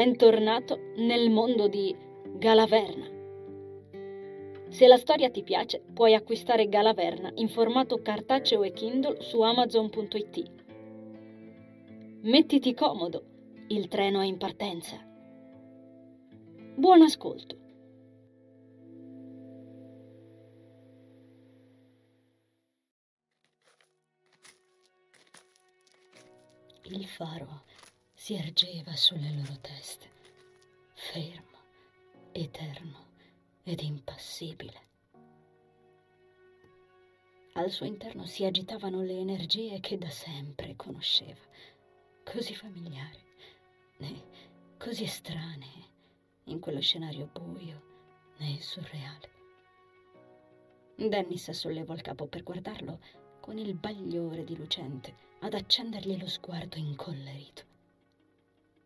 Bentornato nel mondo di Galaverna. Se la storia ti piace, puoi acquistare Galaverna in formato cartaceo e Kindle su amazon.it. Mettiti comodo, il treno è in partenza. Buon ascolto. Il faro si ergeva sulle loro teste, fermo, eterno ed impassibile. Al suo interno si agitavano le energie che da sempre conosceva, così familiari né così estranee in quello scenario buio né surreale. Dennis sollevò il capo per guardarlo con il bagliore di lucente ad accendergli lo sguardo incollerito.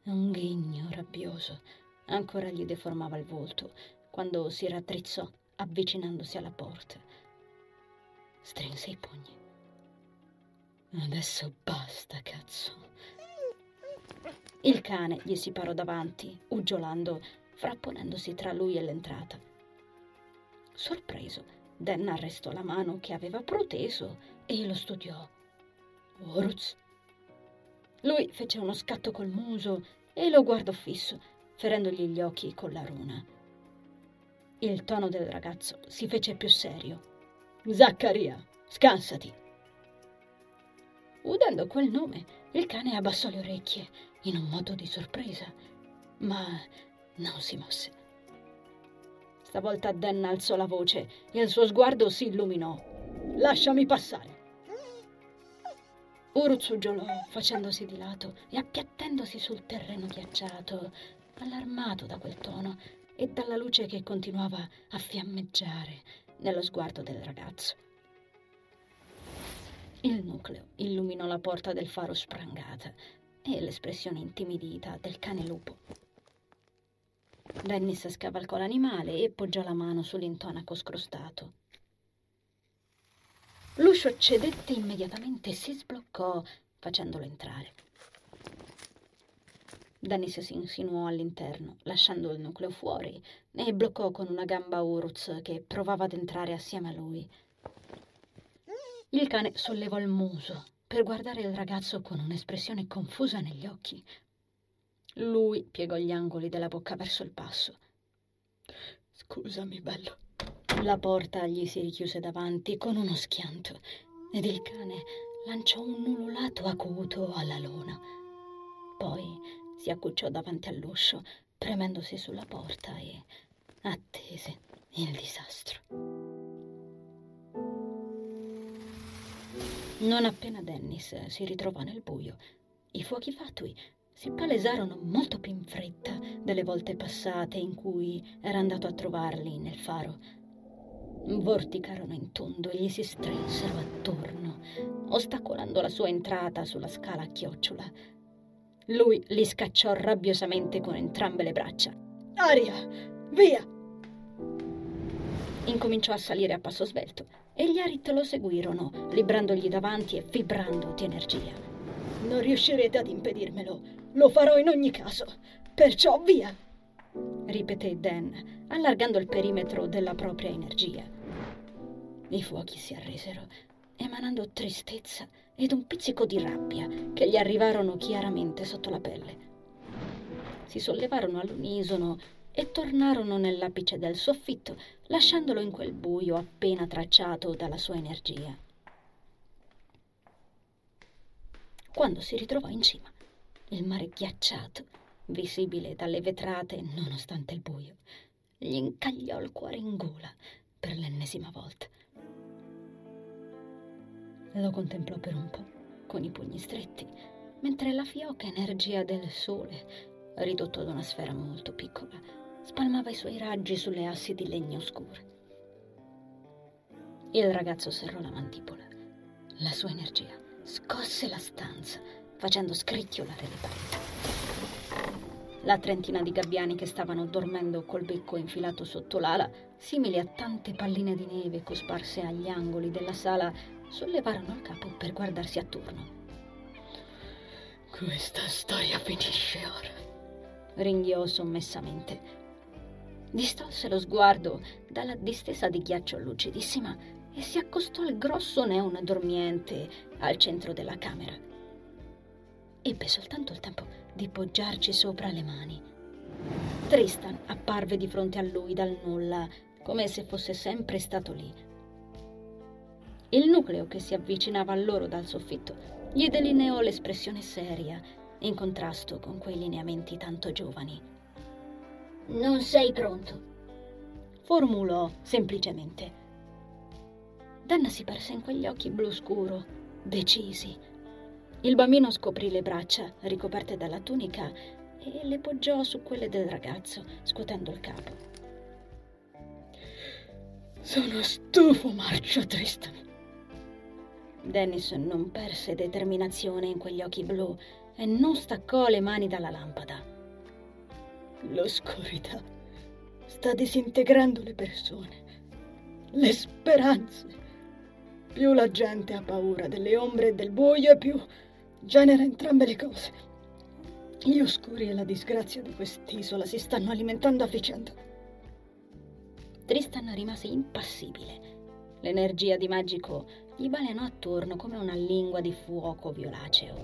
Un ghigno rabbioso ancora gli deformava il volto quando si raddrizzò avvicinandosi alla porta. Strinse i pugni. Adesso basta, cazzo. Il cane gli si parò davanti, uggiolando, frapponendosi tra lui e l'entrata. Sorpreso, Dan arrestò la mano che aveva proteso e lo studiò. Oruz lui fece uno scatto col muso e lo guardò fisso, ferendogli gli occhi con la runa. Il tono del ragazzo si fece più serio. Zaccaria, scansati. Udendo quel nome, il cane abbassò le orecchie in un modo di sorpresa, ma non si mosse. Stavolta Dan alzò la voce e il suo sguardo si illuminò. Lasciami passare. Uruz uggiolò, facendosi di lato e appiattendosi sul terreno ghiacciato, allarmato da quel tono e dalla luce che continuava a fiammeggiare nello sguardo del ragazzo. Il nucleo illuminò la porta del faro sprangata e l'espressione intimidita del cane lupo. Dennis scavalcò l'animale e poggiò la mano sull'intonaco scrostato. L'uscio cedette immediatamente e si sbloccò, facendolo entrare. Dennis si insinuò all'interno, lasciando il nucleo fuori, e bloccò con una gamba Uruz che provava ad entrare assieme a lui. Il cane sollevò il muso per guardare il ragazzo con un'espressione confusa negli occhi. Lui piegò gli angoli della bocca verso il passo. Scusami, bello, la porta gli si richiuse davanti con uno schianto ed il cane lanciò un ululato acuto alla luna. Poi si accucciò davanti all'uscio, premendosi sulla porta e attese il disastro. Non appena Dennis si ritrovò nel buio, i fuochi fatui si palesarono molto più in fretta delle volte passate in cui era andato a trovarli nel faro vorticarono in tondo e gli si strinsero attorno, ostacolando la sua entrata sulla scala a chiocciola. Lui li scacciò rabbiosamente con entrambe le braccia. Aria, via! Incominciò a salire a passo svelto e gli Arit lo seguirono, librandogli davanti e vibrando di energia. Non riuscirete ad impedirmelo, lo farò in ogni caso, perciò via! Ripeté Dan, allargando il perimetro della propria energia. I fuochi si arresero, emanando tristezza ed un pizzico di rabbia che gli arrivarono chiaramente sotto la pelle. Si sollevarono all'unisono e tornarono nell'apice del soffitto, lasciandolo in quel buio appena tracciato dalla sua energia. Quando si ritrovò in cima, il mare ghiacciato, visibile dalle vetrate nonostante il buio, gli incagliò il cuore in gola per l'ennesima volta. Lo contemplò per un po', con i pugni stretti, mentre la fioca energia del sole, ridotto ad una sfera molto piccola, spalmava i suoi raggi sulle assi di legno scure. Il ragazzo serrò la mandibola. La sua energia scosse la stanza, facendo scricchiolare le pareti. La trentina di gabbiani che stavano dormendo col becco infilato sotto l'ala, simili a tante palline di neve cosparse agli angoli della sala, sollevarono il capo per guardarsi attorno. Questa storia finisce ora. ringhiò sommessamente. Distolse lo sguardo dalla distesa di ghiaccio lucidissima e si accostò al grosso neon dormiente al centro della camera. Ebbe soltanto il tempo di poggiarci sopra le mani. Tristan apparve di fronte a lui dal nulla, come se fosse sempre stato lì. Il nucleo che si avvicinava a loro dal soffitto gli delineò l'espressione seria, in contrasto con quei lineamenti tanto giovani. Non sei pronto, formulò semplicemente. Dan si perse in quegli occhi blu scuro, decisi. Il bambino scoprì le braccia ricoperte dalla tunica e le poggiò su quelle del ragazzo, scuotendo il capo. Sono stufo, Marcio Tristan. Dennis non perse determinazione in quegli occhi blu e non staccò le mani dalla lampada. L'oscurità sta disintegrando le persone, le speranze. Più la gente ha paura delle ombre e del buio più genera entrambe le cose. Gli oscuri e la disgrazia di quest'isola si stanno alimentando a vicenda. Tristan rimase impassibile. L'energia di Magico gli balenò attorno come una lingua di fuoco violaceo.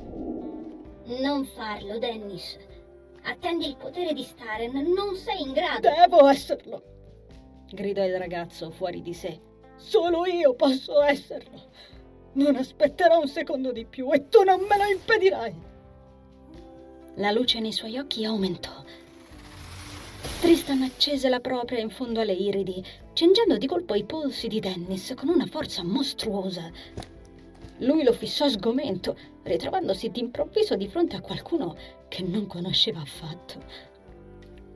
Non farlo, Dennis. Attendi il potere di Staren, non sei in grado. Devo esserlo! gridò il ragazzo fuori di sé. Solo io posso esserlo. Non aspetterò un secondo di più e tu non me lo impedirai. La luce nei suoi occhi aumentò. Tristan accese la propria in fondo alle iridi, cingendo di colpo i polsi di Dennis con una forza mostruosa. Lui lo fissò sgomento, ritrovandosi d'improvviso di fronte a qualcuno che non conosceva affatto.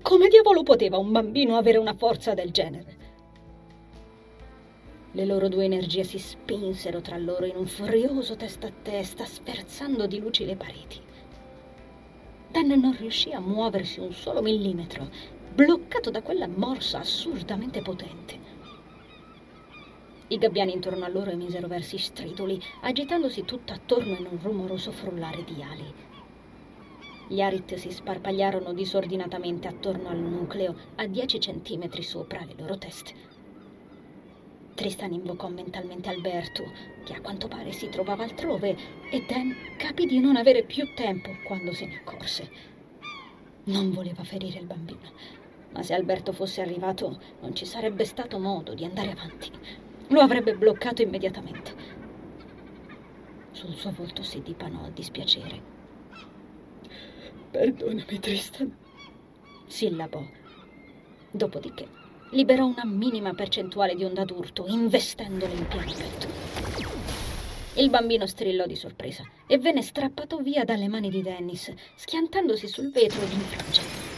Come diavolo poteva un bambino avere una forza del genere? Le loro due energie si spinsero tra loro in un furioso testa a testa, sferzando di luci le pareti. Dan non riuscì a muoversi un solo millimetro bloccato da quella morsa assurdamente potente. I gabbiani intorno a loro emisero versi striduli, agitandosi tutto attorno in un rumoroso frullare di ali. Gli arit si sparpagliarono disordinatamente attorno al nucleo, a dieci centimetri sopra le loro teste. Tristan invocò mentalmente Alberto, che a quanto pare si trovava altrove, e Dan capì di non avere più tempo quando se ne accorse. Non voleva ferire il bambino, ma se Alberto fosse arrivato non ci sarebbe stato modo di andare avanti. Lo avrebbe bloccato immediatamente. Sul suo volto si dipanò il dispiacere. Perdonami, Tristan, sillabò. Dopodiché liberò una minima percentuale di onda d'urto, investendolo in pieno petto. Il bambino strillò di sorpresa e venne strappato via dalle mani di Dennis, schiantandosi sul vetro ed infrangendo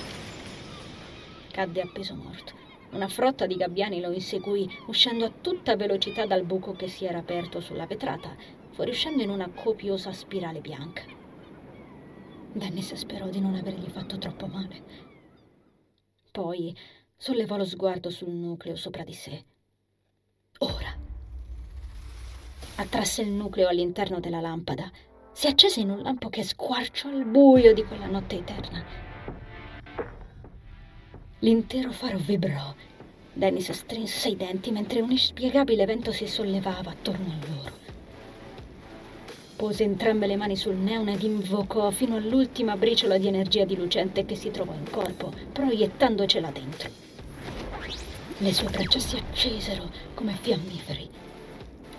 cadde appeso morto. Una frotta di gabbiani lo inseguì, uscendo a tutta velocità dal buco che si era aperto sulla vetrata, fuoriuscendo in una copiosa spirale bianca. Dennis sperò di non avergli fatto troppo male. Poi sollevò lo sguardo sul nucleo sopra di sé. Ora. Attrasse il nucleo all'interno della lampada. Si accese in un lampo che squarciò il buio di quella notte eterna L'intero faro vibrò. Dennis strinse i denti mentre un inspiegabile vento si sollevava attorno a loro. Pose entrambe le mani sul neon ed invocò fino all'ultima briciola di energia di lucente che si trovò in corpo, proiettandocela dentro. Le sue braccia si accesero come fiammiferi.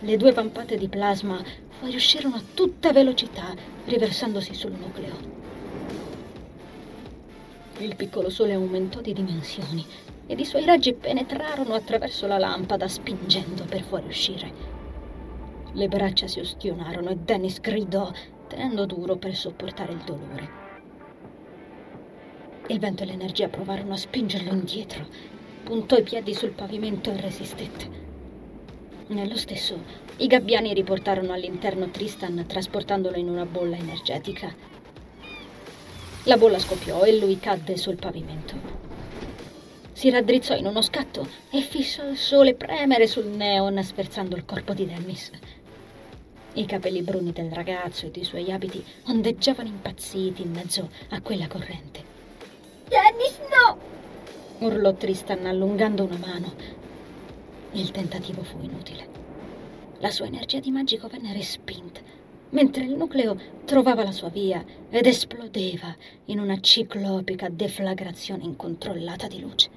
Le due vampate di plasma fuoriuscirono a tutta velocità, riversandosi sul nucleo. Il piccolo sole aumentò di dimensioni ed i suoi raggi penetrarono attraverso la lampada, spingendo per fuoriuscire. Le braccia si ustionarono e Dennis gridò, tenendo duro per sopportare il dolore. Il vento e l'energia provarono a spingerlo indietro. Puntò i piedi sul pavimento e resistette. Nello stesso, i gabbiani riportarono all'interno Tristan trasportandolo in una bolla energetica la bolla scoppiò e lui cadde sul pavimento. Si raddrizzò in uno scatto e fissò il sole premere sul neon sferzando il corpo di Dennis. I capelli bruni del ragazzo ed i suoi abiti ondeggiavano impazziti in mezzo a quella corrente. Dennis, no! Urlò Tristan allungando una mano. Il tentativo fu inutile. La sua energia di magico venne respinta, mentre il nucleo trovava la sua via ed esplodeva in una ciclopica deflagrazione incontrollata di luce.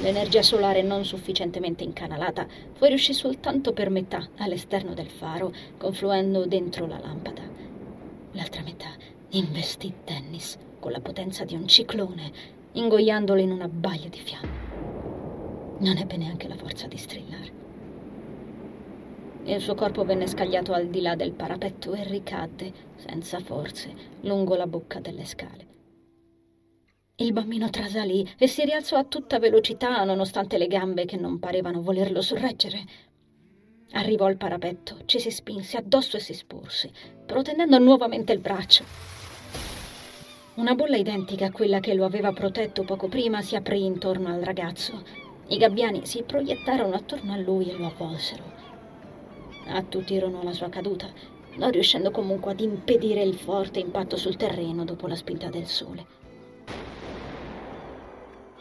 L'energia solare non sufficientemente incanalata fuoriuscì soltanto per metà all'esterno del faro, confluendo dentro la lampada. L'altra metà investì Dennis con la potenza di un ciclone, ingoiandolo in una baia di fiamme. Non ebbe neanche la forza di strillare. Il suo corpo venne scagliato al di là del parapetto e ricadde, senza forze, lungo la bocca delle scale. Il bambino trasalì e si rialzò a tutta velocità, nonostante le gambe che non parevano volerlo sorreggere. Arrivò al parapetto, ci si spinse addosso e si sporse, protendendo nuovamente il braccio. Una bolla identica a quella che lo aveva protetto poco prima si aprì intorno al ragazzo. I gabbiani si proiettarono attorno a lui e lo avvolsero. Attutirono la sua caduta, non riuscendo comunque ad impedire il forte impatto sul terreno dopo la spinta del sole.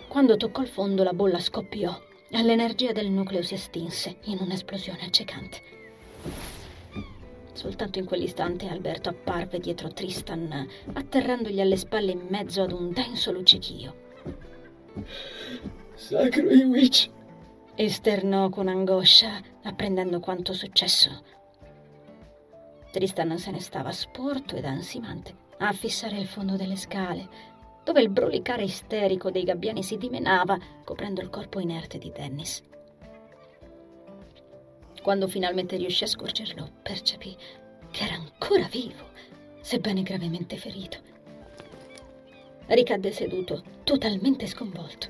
Quando toccò il fondo la bolla scoppiò e l'energia del nucleo si estinse in un'esplosione accecante. Soltanto in quell'istante Alberto apparve dietro Tristan, atterrandogli alle spalle in mezzo ad un denso luccichio. Sacro Iwich! esternò con angoscia, apprendendo quanto successo. Tristan se ne stava sporto ed ansimante a fissare il fondo delle scale, dove il brulicare isterico dei gabbiani si dimenava, coprendo il corpo inerte di Dennis. Quando finalmente riuscì a scorgerlo, percepì che era ancora vivo, sebbene gravemente ferito. Ricadde seduto, totalmente sconvolto.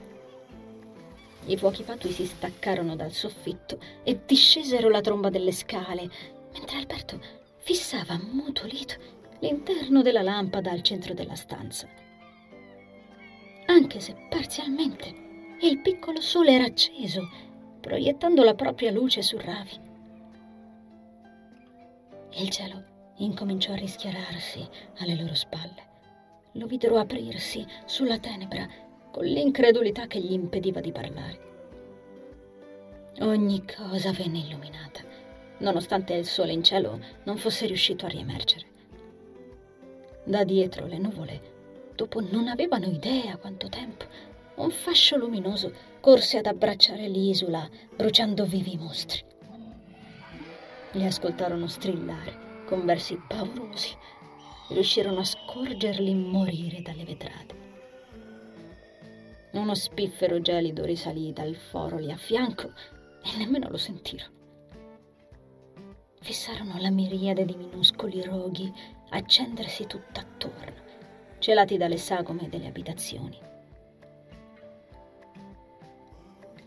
I fuochi patui si staccarono dal soffitto e discesero la tromba delle scale, mentre Alberto fissava ammutolito l'interno della lampada al centro della stanza anche se parzialmente, il piccolo sole era acceso, proiettando la propria luce su Ravi. Il cielo incominciò a rischiararsi alle loro spalle. Lo videro aprirsi sulla tenebra con l'incredulità che gli impediva di parlare. Ogni cosa venne illuminata, nonostante il sole in cielo non fosse riuscito a riemergere. Da dietro le nuvole dopo non avevano idea quanto tempo, un fascio luminoso corse ad abbracciare l'isola, bruciando vivi mostri. Li ascoltarono strillare con versi paurosi, riuscirono a scorgerli morire dalle vetrate. Uno spiffero gelido risalì dal foro lì a fianco e nemmeno lo sentirono. Fissarono la miriade di minuscoli roghi accendersi tutt'attorno celati dalle sagome delle abitazioni.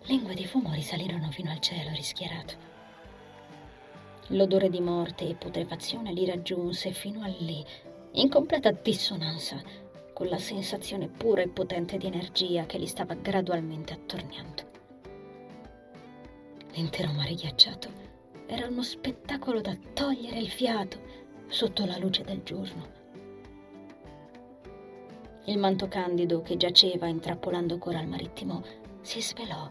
Lingue di fumo risalirono fino al cielo rischiarato. L'odore di morte e putrefazione li raggiunse fino a lì, in completa dissonanza con la sensazione pura e potente di energia che li stava gradualmente attorniando. L'intero mare ghiacciato era uno spettacolo da togliere il fiato sotto la luce del giorno il manto candido che giaceva intrappolando coral marittimo si svelò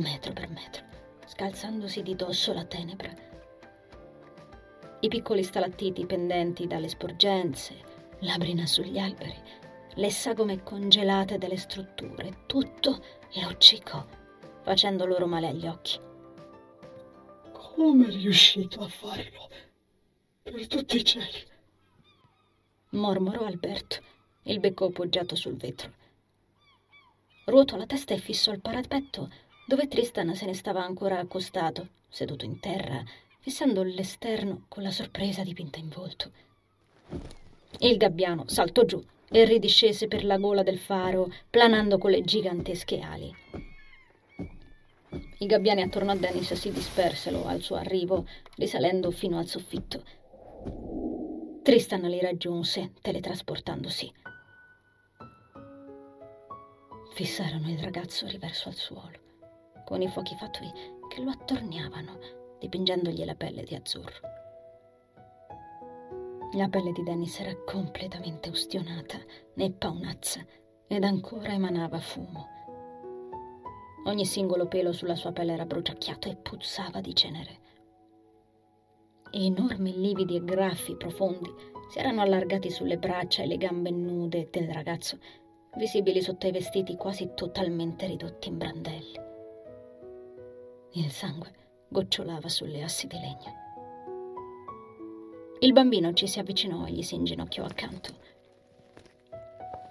metro per metro, scalzandosi di dosso la tenebra. I piccoli stalattiti pendenti dalle sporgenze, la brina sugli alberi, le sagome congelate delle strutture, tutto luccicò, facendo loro male agli occhi. Come è riuscito a farlo? Per tutti i cieli! mormorò Alberto il becco appoggiato sul vetro. Ruotò la testa e fissò il parapetto dove Tristan se ne stava ancora accostato, seduto in terra, fissando l'esterno con la sorpresa dipinta in volto. Il gabbiano saltò giù e ridiscese per la gola del faro, planando con le gigantesche ali. I gabbiani attorno a Dennis si dispersero al suo arrivo, risalendo fino al soffitto. Tristan li raggiunse, teletrasportandosi fissarono il ragazzo riverso al suolo, con i fuochi fatui che lo attorniavano, dipingendogli la pelle di azzurro. La pelle di Dennis era completamente ustionata e paonazza ed ancora emanava fumo. Ogni singolo pelo sulla sua pelle era bruciacchiato e puzzava di cenere. Enormi lividi e graffi profondi si erano allargati sulle braccia e le gambe nude del ragazzo, visibili sotto i vestiti quasi totalmente ridotti in brandelli. Il sangue gocciolava sulle assi di legno. Il bambino ci si avvicinò e gli si inginocchiò accanto.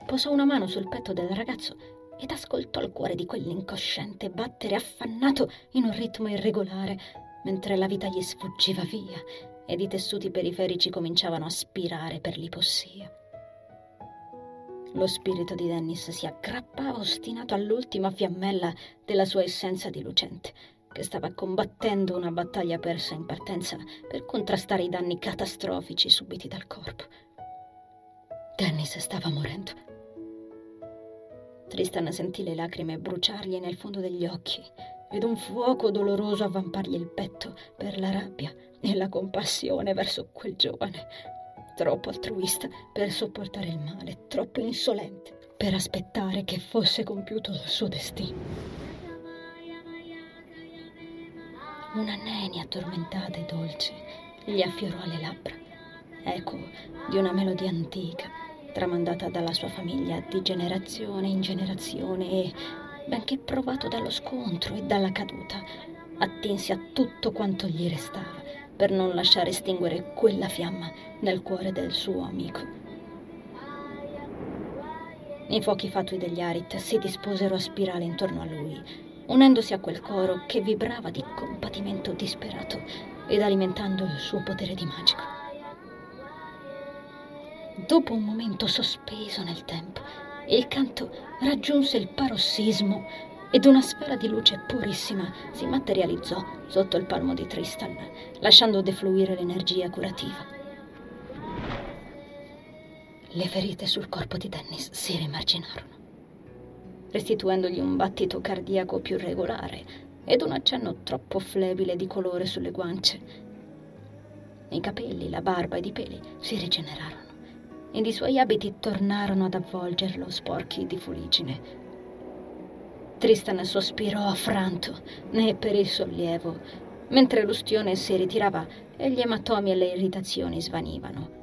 Posò una mano sul petto del ragazzo ed ascoltò il cuore di quell'incosciente battere affannato in un ritmo irregolare, mentre la vita gli sfuggiva via ed i tessuti periferici cominciavano a spirare per l'ipossia. Lo spirito di Dennis si aggrappava ostinato all'ultima fiammella della sua essenza di lucente che stava combattendo una battaglia persa in partenza per contrastare i danni catastrofici subiti dal corpo. Dennis stava morendo. Tristan sentì le lacrime bruciargli nel fondo degli occhi ed un fuoco doloroso avvampargli il petto per la rabbia e la compassione verso quel giovane, troppo altruista per sopportare il male, troppo insolente per aspettare che fosse compiuto il suo destino. Una nenia tormentata e dolce gli affiorò alle labbra, eco di una melodia antica, tramandata dalla sua famiglia di generazione in generazione e, benché provato dallo scontro e dalla caduta, attinse a tutto quanto gli restava per non lasciare estinguere quella fiamma nel cuore del suo amico. I fuochi fatui degli Arit si disposero a spirale intorno a lui, unendosi a quel coro che vibrava di compatimento disperato ed alimentando il suo potere di magico. Dopo un momento sospeso nel tempo, il canto raggiunse il parossismo ed una sfera di luce purissima si materializzò sotto il palmo di Tristan, lasciando defluire l'energia curativa. Le ferite sul corpo di Dennis si rimarginarono restituendogli un battito cardiaco più regolare ed un accenno troppo flebile di colore sulle guance. I capelli, la barba ed i peli si rigenerarono ed i suoi abiti tornarono ad avvolgerlo sporchi di fuligine. Tristan sospirò affranto né per il sollievo, mentre l'ustione si ritirava e gli ematomi e le irritazioni svanivano.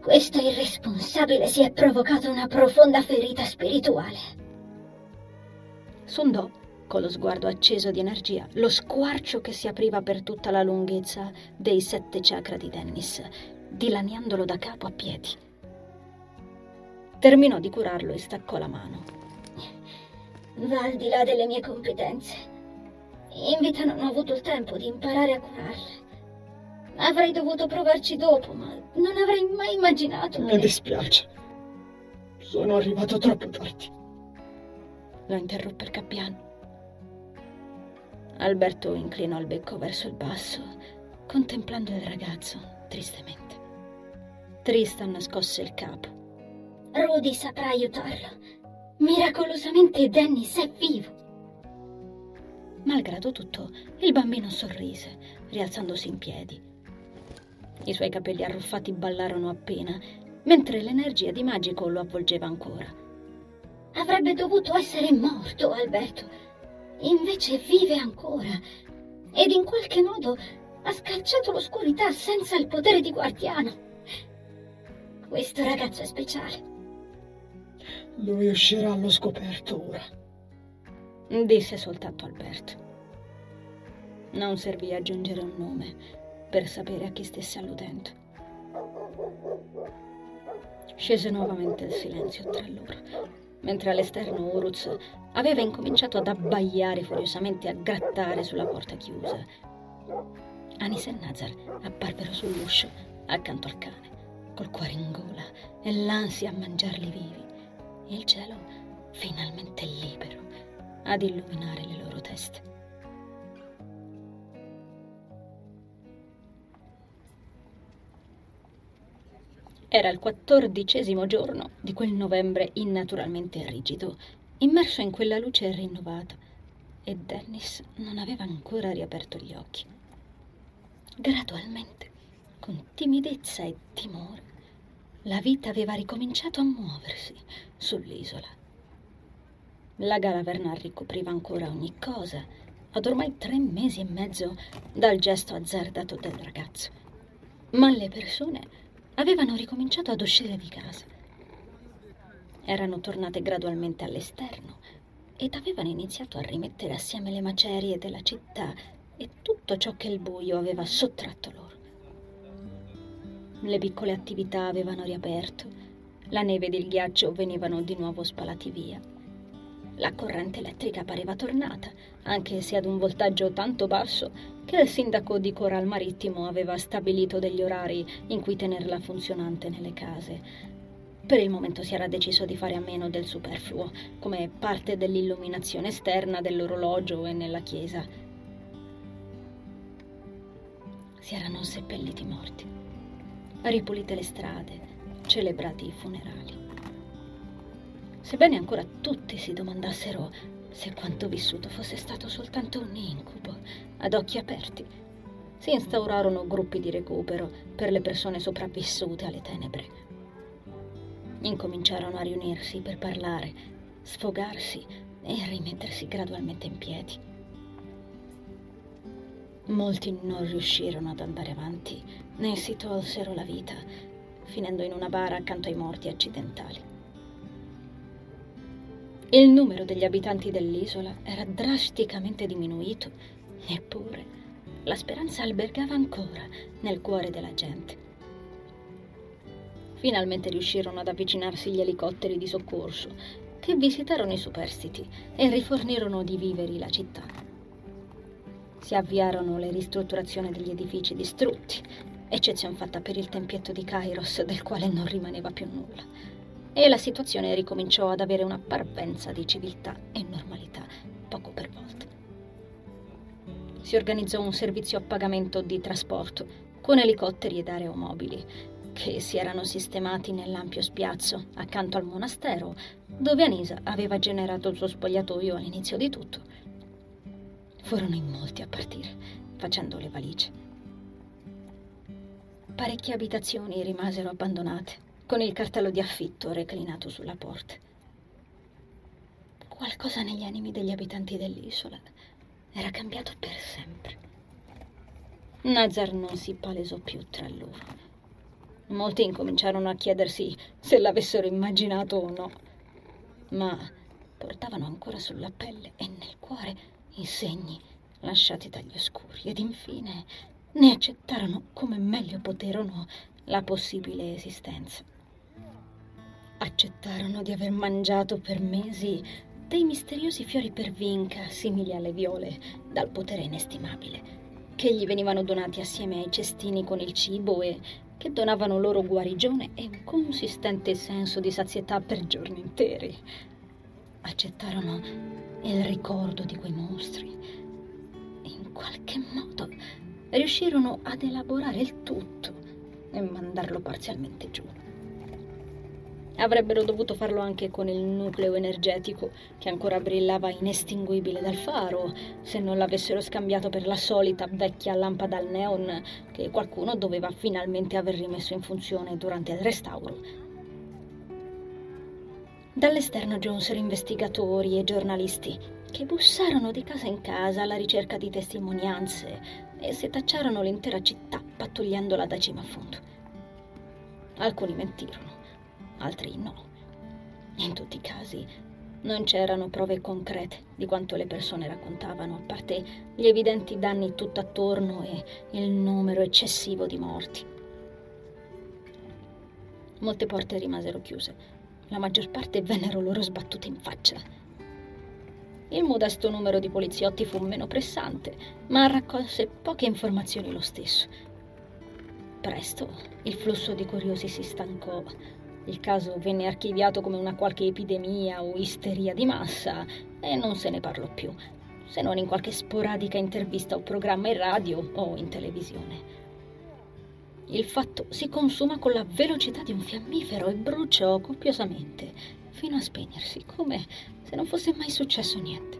Questo irresponsabile si è provocato una profonda ferita spirituale. Sondò, con lo sguardo acceso di energia, lo squarcio che si apriva per tutta la lunghezza dei sette chakra di Dennis, dilaniandolo da capo a piedi. Terminò di curarlo e staccò la mano. Va al di là delle mie competenze. In vita non ho avuto il tempo di imparare a curarle. Avrei dovuto provarci dopo, ma non avrei mai immaginato. Mi dispiace. Sono arrivato troppo tardi. Lo interruppe il cappiano. Alberto inclinò il becco verso il basso, contemplando il ragazzo tristemente. Tristan scosse il capo. Rudy saprà aiutarlo. Miracolosamente Dennis è vivo. Malgrado tutto, il bambino sorrise, rialzandosi in piedi i suoi capelli arruffati ballarono appena, mentre l'energia di Magico lo avvolgeva ancora. Avrebbe dovuto essere morto, Alberto. Invece vive ancora. Ed in qualche modo ha scacciato l'oscurità senza il potere di guardiano. Questo ragazzo è speciale. Lui uscirà allo scoperto ora. Disse soltanto Alberto. Non servì aggiungere un nome per sapere a chi stesse alludendo. Scese nuovamente il silenzio tra loro, mentre all'esterno Uruz aveva incominciato ad abbaiare furiosamente e a grattare sulla porta chiusa. Anis e Nazar apparvero sull'uscio accanto al cane, col cuore in gola e l'ansia a mangiarli vivi, il cielo finalmente libero ad illuminare le loro teste. Era il quattordicesimo giorno di quel novembre innaturalmente rigido, immerso in quella luce rinnovata, e Dennis non aveva ancora riaperto gli occhi. Gradualmente con timidezza e timore, la vita aveva ricominciato a muoversi sull'isola. La Galaverna ricopriva ancora ogni cosa, ad ormai tre mesi e mezzo dal gesto azzardato del ragazzo. Ma le persone avevano ricominciato ad uscire di casa. Erano tornate gradualmente all'esterno ed avevano iniziato a rimettere assieme le macerie della città e tutto ciò che il buio aveva sottratto loro. Le piccole attività avevano riaperto, la neve ed il ghiaccio venivano di nuovo spalati via. La corrente elettrica pareva tornata, anche se ad un voltaggio tanto basso che il sindaco di Coral Marittimo aveva stabilito degli orari in cui tenerla funzionante nelle case. Per il momento si era deciso di fare a meno del superfluo, come parte dell'illuminazione esterna dell'orologio e nella chiesa. Si erano seppelliti morti, ripulite le strade, celebrati i funerali sebbene ancora tutti si domandassero se quanto vissuto fosse stato soltanto un incubo, ad occhi aperti, si instaurarono gruppi di recupero per le persone sopravvissute alle tenebre. Incominciarono a riunirsi per parlare, sfogarsi e rimettersi gradualmente in piedi. Molti non riuscirono ad andare avanti né si tolsero la vita, finendo in una bara accanto ai morti accidentali. Il numero degli abitanti dell'isola era drasticamente diminuito, eppure la speranza albergava ancora nel cuore della gente. Finalmente riuscirono ad avvicinarsi gli elicotteri di soccorso che visitarono i superstiti e rifornirono di viveri la città. Si avviarono le ristrutturazioni degli edifici distrutti, eccezione fatta per il tempietto di Kairos del quale non rimaneva più nulla e la situazione ricominciò ad avere una parvenza di civiltà e normalità poco per volta. Si organizzò un servizio a pagamento di trasporto con elicotteri ed aeromobili che si erano sistemati nell'ampio spiazzo accanto al monastero dove Anisa aveva generato il suo spogliatoio all'inizio di tutto. Furono in molti a partire, facendo le valigie. Parecchie abitazioni rimasero abbandonate con il cartello di affitto reclinato sulla porta. Qualcosa negli animi degli abitanti dell'isola era cambiato per sempre. Nazar non si palesò più tra loro. Molti incominciarono a chiedersi se l'avessero immaginato o no, ma portavano ancora sulla pelle e nel cuore i segni lasciati dagli oscuri ed infine ne accettarono come meglio poterono la possibile esistenza accettarono di aver mangiato per mesi dei misteriosi fiori per vinca simili alle viole dal potere inestimabile, che gli venivano donati assieme ai cestini con il cibo e che donavano loro guarigione e un consistente senso di sazietà per giorni interi. Accettarono il ricordo di quei mostri in qualche modo riuscirono ad elaborare il tutto e mandarlo parzialmente giù. Avrebbero dovuto farlo anche con il nucleo energetico, che ancora brillava inestinguibile dal faro, se non l'avessero scambiato per la solita vecchia lampada al neon che qualcuno doveva finalmente aver rimesso in funzione durante il restauro. Dall'esterno giunsero investigatori e giornalisti che bussarono di casa in casa alla ricerca di testimonianze e setacciarono l'intera città pattugliandola da cima a fondo. Alcuni mentirono altri no. In tutti i casi non c'erano prove concrete di quanto le persone raccontavano, a parte gli evidenti danni tutt'attorno e il numero eccessivo di morti. Molte porte rimasero chiuse, la maggior parte vennero loro sbattute in faccia. Il modesto numero di poliziotti fu meno pressante, ma raccolse poche informazioni lo stesso. Presto il flusso di curiosi si stancò il caso venne archiviato come una qualche epidemia o isteria di massa e non se ne parlò più, se non in qualche sporadica intervista o programma in radio o in televisione. Il fatto si consuma con la velocità di un fiammifero e bruciò copiosamente, fino a spegnersi, come se non fosse mai successo niente.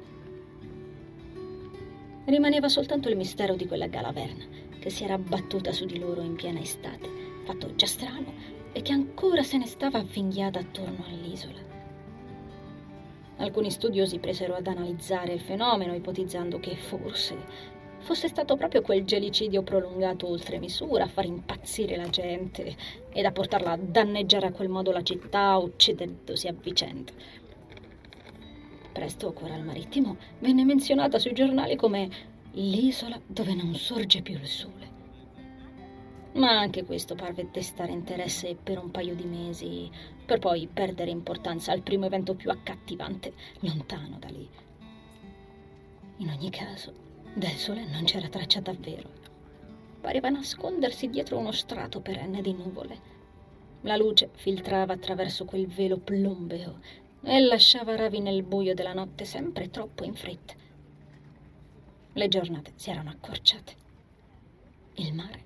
Rimaneva soltanto il mistero di quella galaverna che si era abbattuta su di loro in piena estate, fatto già strano, e che ancora se ne stava avvinghiata attorno all'isola. Alcuni studiosi presero ad analizzare il fenomeno, ipotizzando che forse fosse stato proprio quel gelicidio prolungato oltre misura a far impazzire la gente ed a portarla a danneggiare a quel modo la città, uccidendosi a vicenda. Presto Coral Marittimo venne menzionata sui giornali come l'isola dove non sorge più il sole. Ma anche questo parve destare interesse per un paio di mesi, per poi perdere importanza al primo evento più accattivante, lontano da lì. In ogni caso, del sole non c'era traccia davvero. Pareva nascondersi dietro uno strato perenne di nuvole. La luce filtrava attraverso quel velo plombeo e lasciava ravi nel buio della notte sempre troppo in fretta. Le giornate si erano accorciate. Il mare,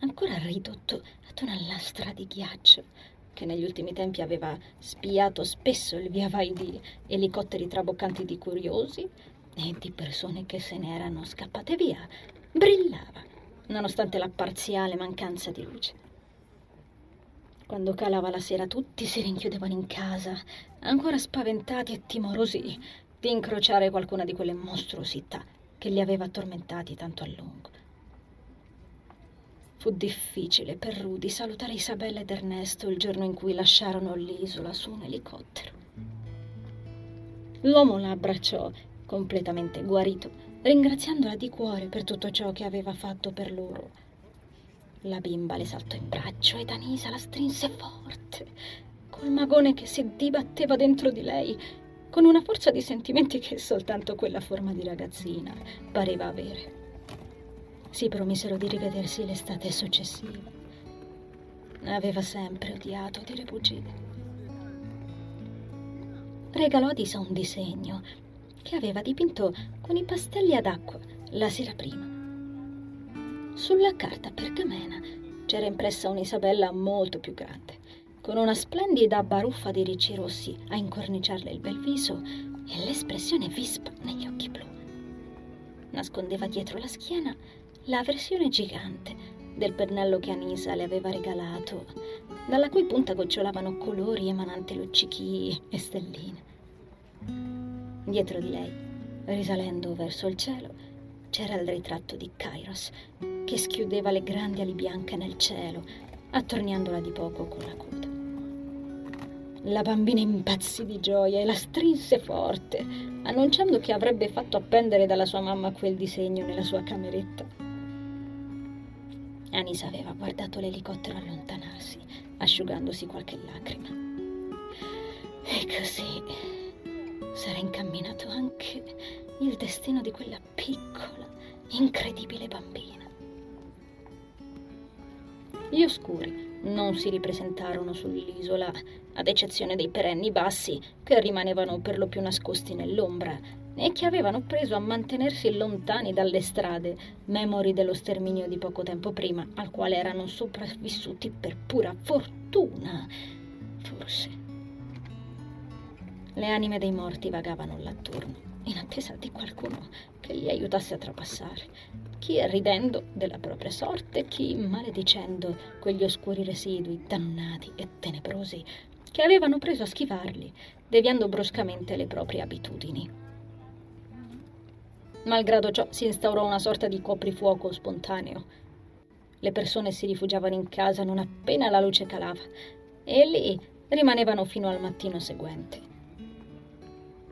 ancora ridotto ad una lastra di ghiaccio, che negli ultimi tempi aveva spiato spesso il via vai di elicotteri traboccanti di curiosi e di persone che se ne erano scappate via, brillava, nonostante la parziale mancanza di luce. Quando calava la sera tutti si rinchiudevano in casa, ancora spaventati e timorosi di incrociare qualcuna di quelle mostruosità che li aveva tormentati tanto a lungo. Fu difficile per Rudy salutare Isabella ed Ernesto il giorno in cui lasciarono l'isola su un elicottero. L'uomo la abbracciò, completamente guarito, ringraziandola di cuore per tutto ciò che aveva fatto per loro la bimba le saltò in braccio ed Anisa la strinse forte, col magone che si dibatteva dentro di lei, con una forza di sentimenti che soltanto quella forma di ragazzina pareva avere. Si promisero di rivedersi l'estate successiva. Aveva sempre odiato dire bugie. Regalò a Disa un disegno che aveva dipinto con i pastelli ad acqua la sera prima sulla carta pergamena c'era impressa un'Isabella molto più grande, con una splendida baruffa di ricci rossi a incorniciarle il bel viso e l'espressione vispa negli occhi blu. Nascondeva dietro la schiena la versione gigante del pennello che Anisa le aveva regalato, dalla cui punta gocciolavano colori emananti luccichi e stelline. Dietro di lei, risalendo verso il cielo, c'era il ritratto di Kairos, che schiudeva le grandi ali bianche nel cielo, attorniandola di poco con la coda. La bambina impazzì di gioia e la strinse forte, annunciando che avrebbe fatto appendere dalla sua mamma quel disegno nella sua cameretta. Anisa aveva guardato l'elicottero allontanarsi, asciugandosi qualche lacrima. E così s'era incamminato anche il destino di quella piccola, incredibile bambina. Gli oscuri non si ripresentarono sull'isola, ad eccezione dei perenni bassi che rimanevano per lo più nascosti nell'ombra e che avevano preso a mantenersi lontani dalle strade, memori dello sterminio di poco tempo prima, al quale erano sopravvissuti per pura fortuna, forse. Le anime dei morti vagavano là attorno in attesa di qualcuno che li aiutasse a trapassare, chi ridendo della propria sorte, chi maledicendo quegli oscuri residui dannati e tenebrosi che avevano preso a schivarli, deviando bruscamente le proprie abitudini. Malgrado ciò si instaurò una sorta di coprifuoco spontaneo. Le persone si rifugiavano in casa non appena la luce calava e lì rimanevano fino al mattino seguente.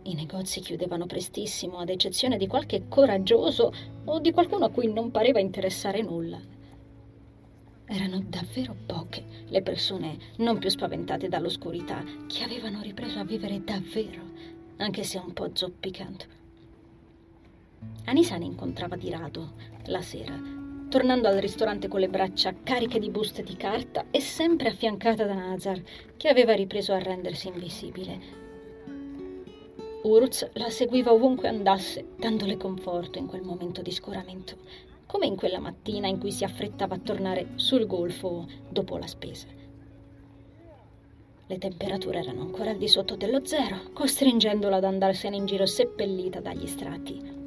I negozi chiudevano prestissimo, ad eccezione di qualche coraggioso o di qualcuno a cui non pareva interessare nulla. Erano davvero poche le persone non più spaventate dall'oscurità che avevano ripreso a vivere davvero, anche se un po' zoppicando. Anisa ne incontrava di rado la sera, tornando al ristorante con le braccia cariche di buste di carta e sempre affiancata da Nazar, che aveva ripreso a rendersi invisibile Urz la seguiva ovunque andasse, dandole conforto in quel momento di scoramento, come in quella mattina in cui si affrettava a tornare sul golfo dopo la spesa. Le temperature erano ancora al di sotto dello zero, costringendola ad andarsene in giro seppellita dagli strati.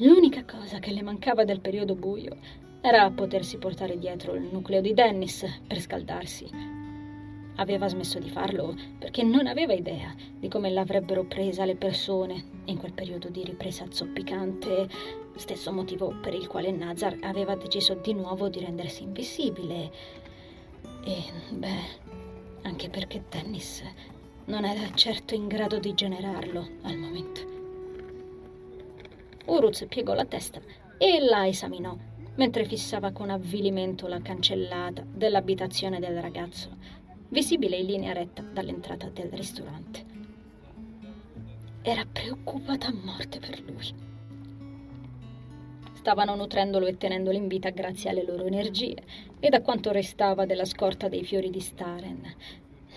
L'unica cosa che le mancava del periodo buio era potersi portare dietro il nucleo di Dennis per scaldarsi. Aveva smesso di farlo perché non aveva idea di come l'avrebbero presa le persone in quel periodo di ripresa zoppicante, stesso motivo per il quale Nazar aveva deciso di nuovo di rendersi invisibile. E, beh, anche perché Dennis non era certo in grado di generarlo al momento. Uruz piegò la testa e la esaminò mentre fissava con avvilimento la cancellata dell'abitazione del ragazzo, visibile in linea retta dall'entrata del ristorante. Era preoccupata a morte per lui. Stavano nutrendolo e tenendolo in vita grazie alle loro energie e da quanto restava della scorta dei fiori di Staren,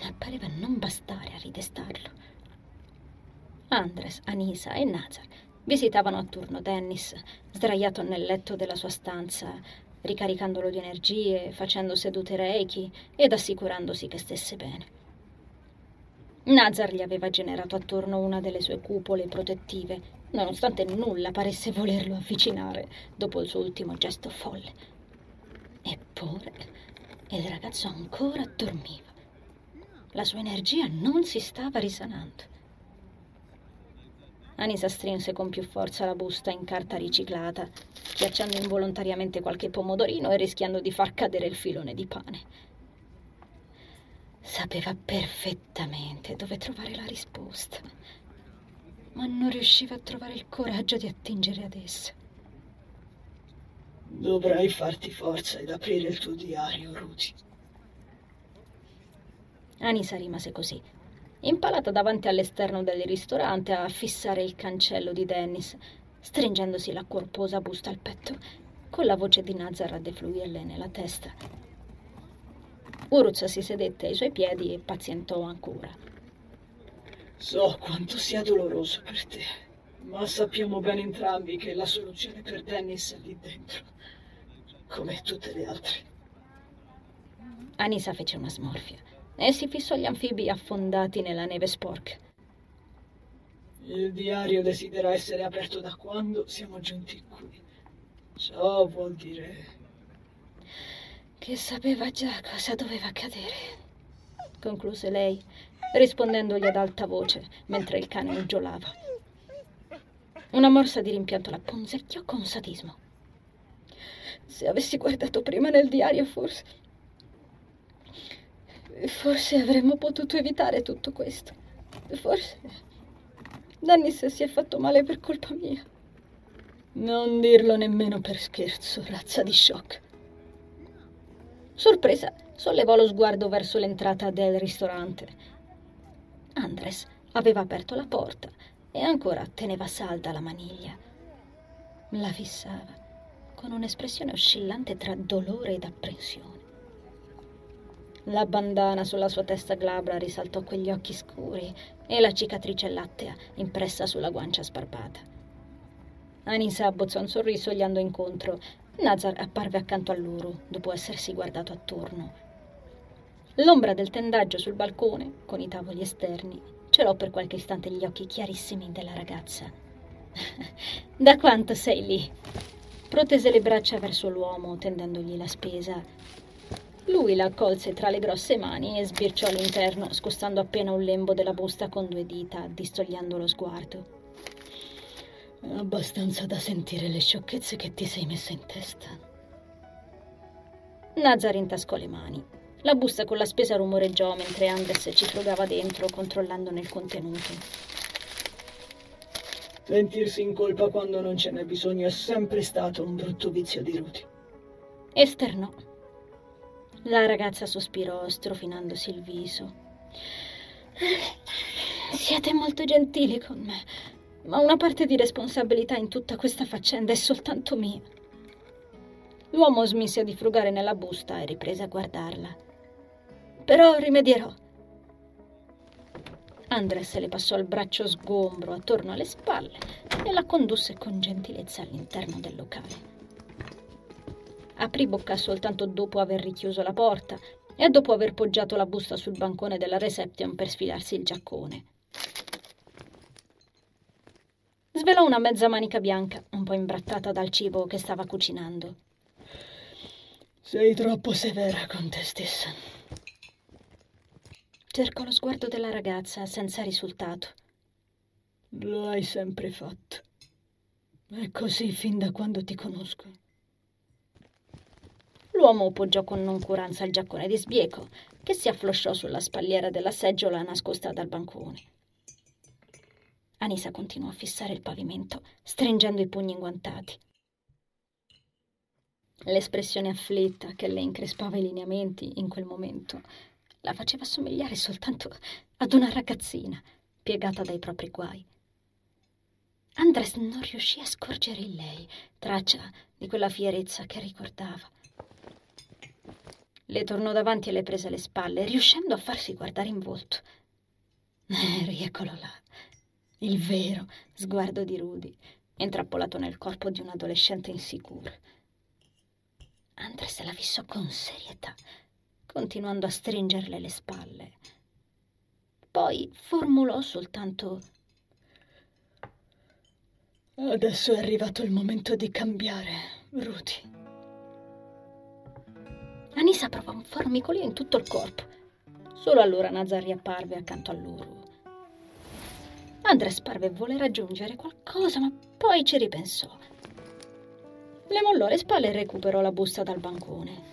ma pareva non bastare a ridestarlo. Andres, Anisa e Nazar Visitavano a turno Dennis, sdraiato nel letto della sua stanza, ricaricandolo di energie, facendo sedute reiki ed assicurandosi che stesse bene. Nazar gli aveva generato attorno una delle sue cupole protettive, nonostante nulla paresse volerlo avvicinare dopo il suo ultimo gesto folle. Eppure il ragazzo ancora dormiva. La sua energia non si stava risanando. Anisa strinse con più forza la busta in carta riciclata, schiacciando involontariamente qualche pomodorino e rischiando di far cadere il filone di pane. Sapeva perfettamente dove trovare la risposta, ma non riusciva a trovare il coraggio di attingere ad essa. Dovrai farti forza ed aprire il tuo diario, Ruti. Anisa rimase così, impalata davanti all'esterno del ristorante a fissare il cancello di Dennis, stringendosi la corposa busta al petto, con la voce di Nazar a defluirle nella testa. Uruz si sedette ai suoi piedi e pazientò ancora. So quanto sia doloroso per te, ma sappiamo bene entrambi che la soluzione per Dennis è lì dentro, come tutte le altre. Anisa fece una smorfia e si fissò gli anfibi affondati nella neve sporca. Il diario desidera essere aperto da quando siamo giunti qui. Ciò vuol dire... Che sapeva già cosa doveva accadere, concluse lei, rispondendogli ad alta voce mentre il cane uggiolava. Una morsa di rimpianto la punzecchiò con sadismo. Se avessi guardato prima nel diario, forse Forse avremmo potuto evitare tutto questo. Forse Dennis si è fatto male per colpa mia. Non dirlo nemmeno per scherzo, razza di shock. Sorpresa, sollevò lo sguardo verso l'entrata del ristorante. Andres aveva aperto la porta e ancora teneva salda la maniglia. La fissava con un'espressione oscillante tra dolore ed apprensione. La bandana sulla sua testa glabra risaltò quegli occhi scuri e la cicatrice lattea impressa sulla guancia sbarbata. Anisa abbozzò un sorriso gli andò incontro. Nazar apparve accanto a loro, dopo essersi guardato attorno. L'ombra del tendaggio sul balcone, con i tavoli esterni, celò per qualche istante gli occhi chiarissimi della ragazza. da quanto sei lì? Protese le braccia verso l'uomo, tendendogli la spesa, lui la accolse tra le grosse mani e sbirciò all'interno, scostando appena un lembo della busta con due dita, distogliendo lo sguardo. Abbastanza da sentire le sciocchezze che ti sei messa in testa. Nazar intascò le mani. La busta con la spesa rumoreggiò mentre Andes ci frugava dentro, controllandone il contenuto. Sentirsi in colpa quando non ce n'è bisogno è sempre stato un brutto vizio di Ruti. Esternò. La ragazza sospirò, strofinandosi il viso. Siete molto gentili con me, ma una parte di responsabilità in tutta questa faccenda è soltanto mia. L'uomo smise di frugare nella busta e riprese a guardarla. Però rimedierò. Andres le passò il braccio sgombro attorno alle spalle e la condusse con gentilezza all'interno del locale. Aprì bocca soltanto dopo aver richiuso la porta e dopo aver poggiato la busta sul bancone della reception per sfilarsi il giaccone. Svelò una mezza manica bianca, un po' imbrattata dal cibo che stava cucinando. Sei troppo severa con te stessa. Cercò lo sguardo della ragazza senza risultato. Lo hai sempre fatto. È così fin da quando ti conosco. L'uomo poggiò con noncuranza il giaccone di sbieco, che si afflosciò sulla spalliera della seggiola nascosta dal bancone. Anisa continuò a fissare il pavimento, stringendo i pugni inguantati. L'espressione afflitta che le increspava i lineamenti in quel momento la faceva somigliare soltanto ad una ragazzina piegata dai propri guai. Andres non riuscì a scorgere in lei traccia di quella fierezza che ricordava. Le tornò davanti e le prese le spalle, riuscendo a farsi guardare in volto. Eh, rieccolo là, il vero sguardo di Rudy, intrappolato nel corpo di un adolescente insicuro. Andres la fissò con serietà, continuando a stringerle le spalle. Poi formulò soltanto Adesso è arrivato il momento di cambiare, Rudy. Anisa provò un formicolio in tutto il corpo. Solo allora Nazar riapparve accanto a loro. Andres parve voler raggiungere qualcosa, ma poi ci ripensò. Le mollò le spalle e recuperò la busta dal bancone.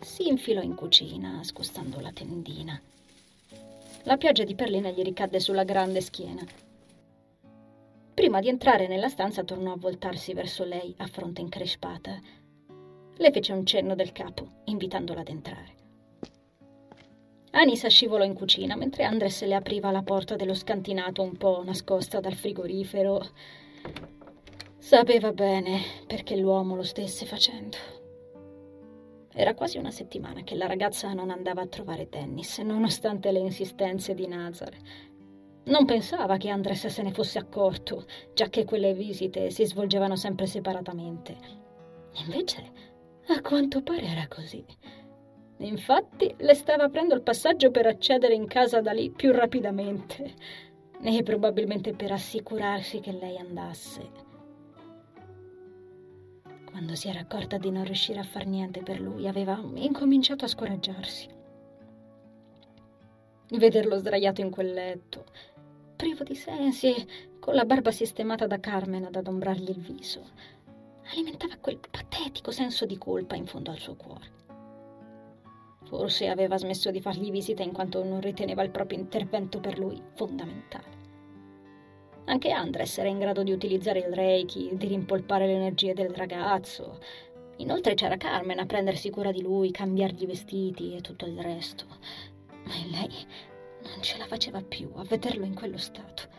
Si infilò in cucina, scostando la tendina. La pioggia di perlina gli ricadde sulla grande schiena. Prima di entrare nella stanza tornò a voltarsi verso lei a fronte increspata. Le fece un cenno del capo, invitandola ad entrare. Anisa scivolò in cucina mentre Andres le apriva la porta dello scantinato un po' nascosta dal frigorifero Sapeva bene perché l'uomo lo stesse facendo. Era quasi una settimana che la ragazza non andava a trovare Dennis, nonostante le insistenze di Nazar. Non pensava che Andres se ne fosse accorto, già che quelle visite si svolgevano sempre separatamente. Invece, a quanto pare era così. Infatti, le stava aprendo il passaggio per accedere in casa da lì più rapidamente, e probabilmente per assicurarsi che lei andasse. Quando si era accorta di non riuscire a far niente per lui, aveva incominciato a scoraggiarsi. Vederlo sdraiato in quel letto, privo di sensi e con la barba sistemata da Carmen ad adombrargli il viso, alimentava quel patetico senso di colpa in fondo al suo cuore. Forse aveva smesso di fargli visita in quanto non riteneva il proprio intervento per lui fondamentale. Anche Andres era in grado di utilizzare il Reiki, di rimpolpare le energie del ragazzo. Inoltre c'era Carmen a prendersi cura di lui, cambiargli i vestiti e tutto il resto. Ma lei non ce la faceva più a vederlo in quello stato.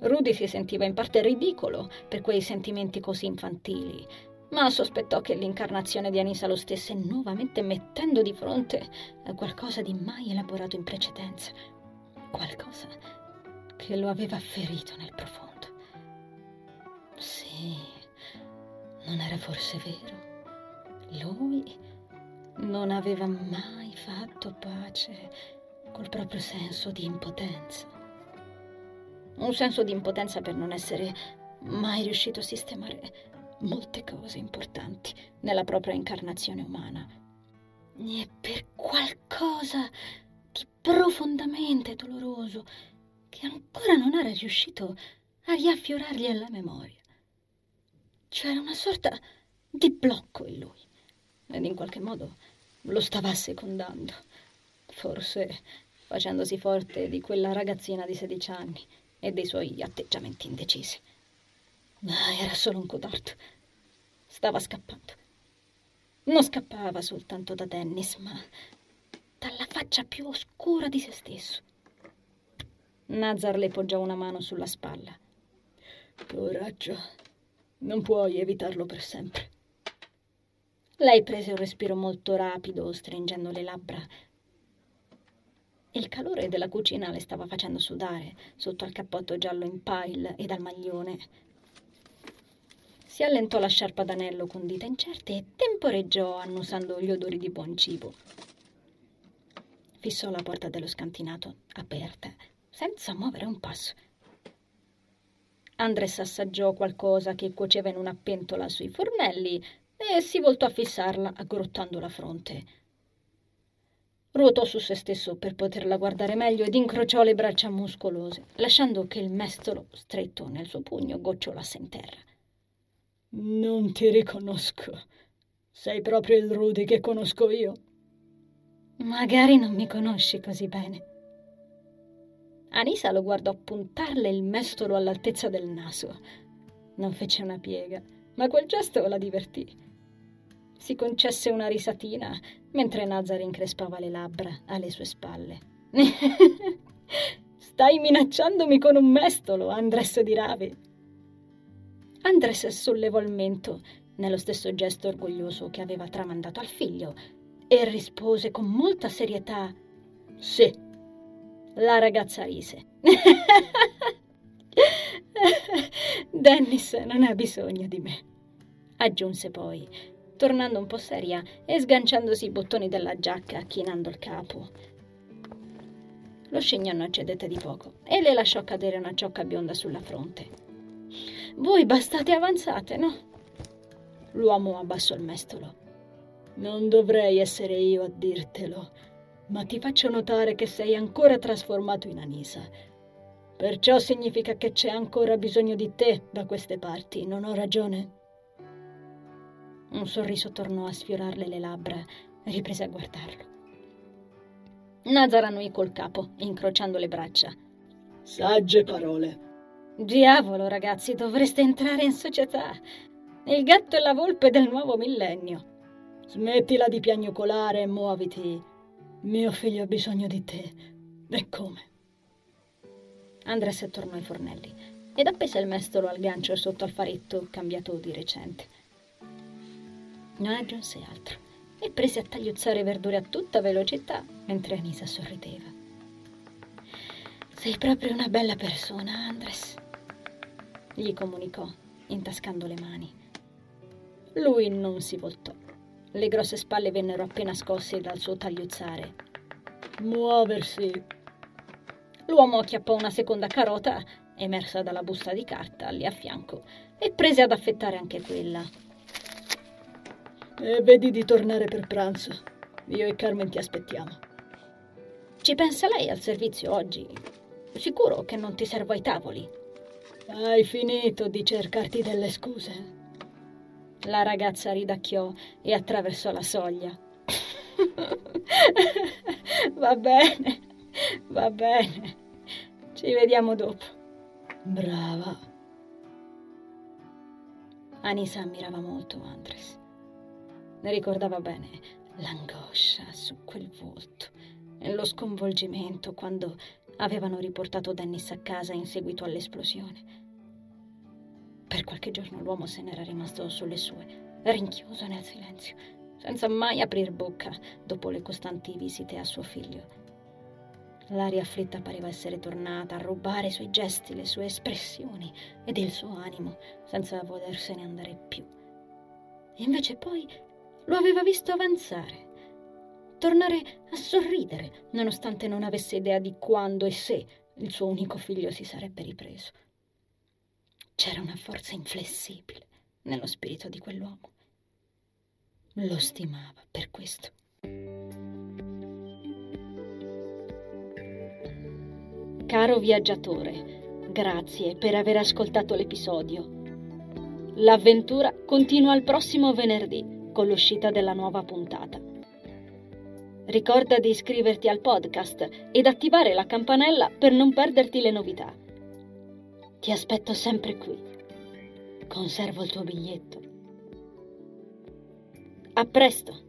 Rudy si sentiva in parte ridicolo per quei sentimenti così infantili, ma sospettò che l'incarnazione di Anisa lo stesse nuovamente mettendo di fronte a qualcosa di mai elaborato in precedenza. Qualcosa che lo aveva ferito nel profondo. Sì, non era forse vero? Lui non aveva mai fatto pace col proprio senso di impotenza. Un senso di impotenza per non essere mai riuscito a sistemare molte cose importanti nella propria incarnazione umana. E per qualcosa di profondamente doloroso che ancora non era riuscito a riaffiorargli alla memoria. C'era una sorta di blocco in lui ed in qualche modo lo stava assecondando, forse facendosi forte di quella ragazzina di 16 anni e dei suoi atteggiamenti indecisi. Ma era solo un codardo. Stava scappando. Non scappava soltanto da Dennis, ma dalla faccia più oscura di se stesso. Nazar le poggiò una mano sulla spalla. Coraggio, non puoi evitarlo per sempre. Lei prese un respiro molto rapido, stringendo le labbra. Il calore della cucina le stava facendo sudare sotto al cappotto giallo in pile e dal maglione. Si allentò la sciarpa d'anello con dita incerte e temporeggiò annusando gli odori di buon cibo. Fissò la porta dello scantinato aperta senza muovere un passo. Andres assaggiò qualcosa che cuoceva in una pentola sui fornelli, e si voltò a fissarla, aggrottando la fronte. Ruotò su se stesso per poterla guardare meglio ed incrociò le braccia muscolose, lasciando che il mestolo, stretto nel suo pugno, gocciolasse in terra. Non ti riconosco. Sei proprio il Rudy che conosco io. Magari non mi conosci così bene. Anisa lo guardò puntarle il mestolo all'altezza del naso. Non fece una piega, ma quel gesto la divertì si concesse una risatina mentre Nazar increspava le labbra alle sue spalle. Stai minacciandomi con un mestolo, Andres di Ravi. Andres sollevò il mento nello stesso gesto orgoglioso che aveva tramandato al figlio e rispose con molta serietà: Sì. La ragazza rise. Dennis non ha bisogno di me, aggiunse poi, tornando un po' seria e sganciandosi i bottoni della giacca, chinando il capo. Lo scignano cedette di poco e le lasciò cadere una ciocca bionda sulla fronte. Voi bastate avanzate, no? L'uomo abbassò il mestolo. Non dovrei essere io a dirtelo, ma ti faccio notare che sei ancora trasformato in Anisa. Perciò significa che c'è ancora bisogno di te da queste parti, non ho ragione? Un sorriso tornò a sfiorarle le labbra e riprese a guardarlo. Nazar annui col capo, incrociando le braccia. Sagge parole. Diavolo, ragazzi, dovreste entrare in società. Il gatto e la volpe del nuovo millennio. Smettila di piagnucolare e muoviti. Mio figlio ha bisogno di te. E come? Andres tornò ai fornelli ed appese il mestolo al gancio sotto al faretto cambiato di recente non aggiunse altro e prese a tagliuzzare verdure a tutta velocità mentre Anisa sorrideva. Sei proprio una bella persona, Andres, gli comunicò, intascando le mani. Lui non si voltò. Le grosse spalle vennero appena scosse dal suo tagliuzzare. Muoversi. L'uomo acchiappò una seconda carota, emersa dalla busta di carta lì a fianco, e prese ad affettare anche quella. E vedi di tornare per pranzo. Io e Carmen ti aspettiamo. Ci pensa lei al servizio oggi? Sicuro che non ti servo ai tavoli. Hai finito di cercarti delle scuse? La ragazza ridacchiò e attraversò la soglia. va bene, va bene. Ci vediamo dopo. Brava. Anisa ammirava molto Andres. Ne ricordava bene l'angoscia su quel volto e lo sconvolgimento quando avevano riportato Dennis a casa in seguito all'esplosione. Per qualche giorno l'uomo se n'era rimasto sulle sue, rinchiuso nel silenzio, senza mai aprir bocca dopo le costanti visite a suo figlio. L'aria afflitta pareva essere tornata a rubare i suoi gesti, le sue espressioni ed il suo animo, senza volersene andare più. Invece poi lo aveva visto avanzare, tornare a sorridere, nonostante non avesse idea di quando e se il suo unico figlio si sarebbe ripreso. C'era una forza inflessibile nello spirito di quell'uomo. Lo stimava per questo. Caro viaggiatore, grazie per aver ascoltato l'episodio. L'avventura continua il prossimo venerdì con l'uscita della nuova puntata. Ricorda di iscriverti al podcast ed attivare la campanella per non perderti le novità. Ti aspetto sempre qui. Conservo il tuo biglietto. A presto!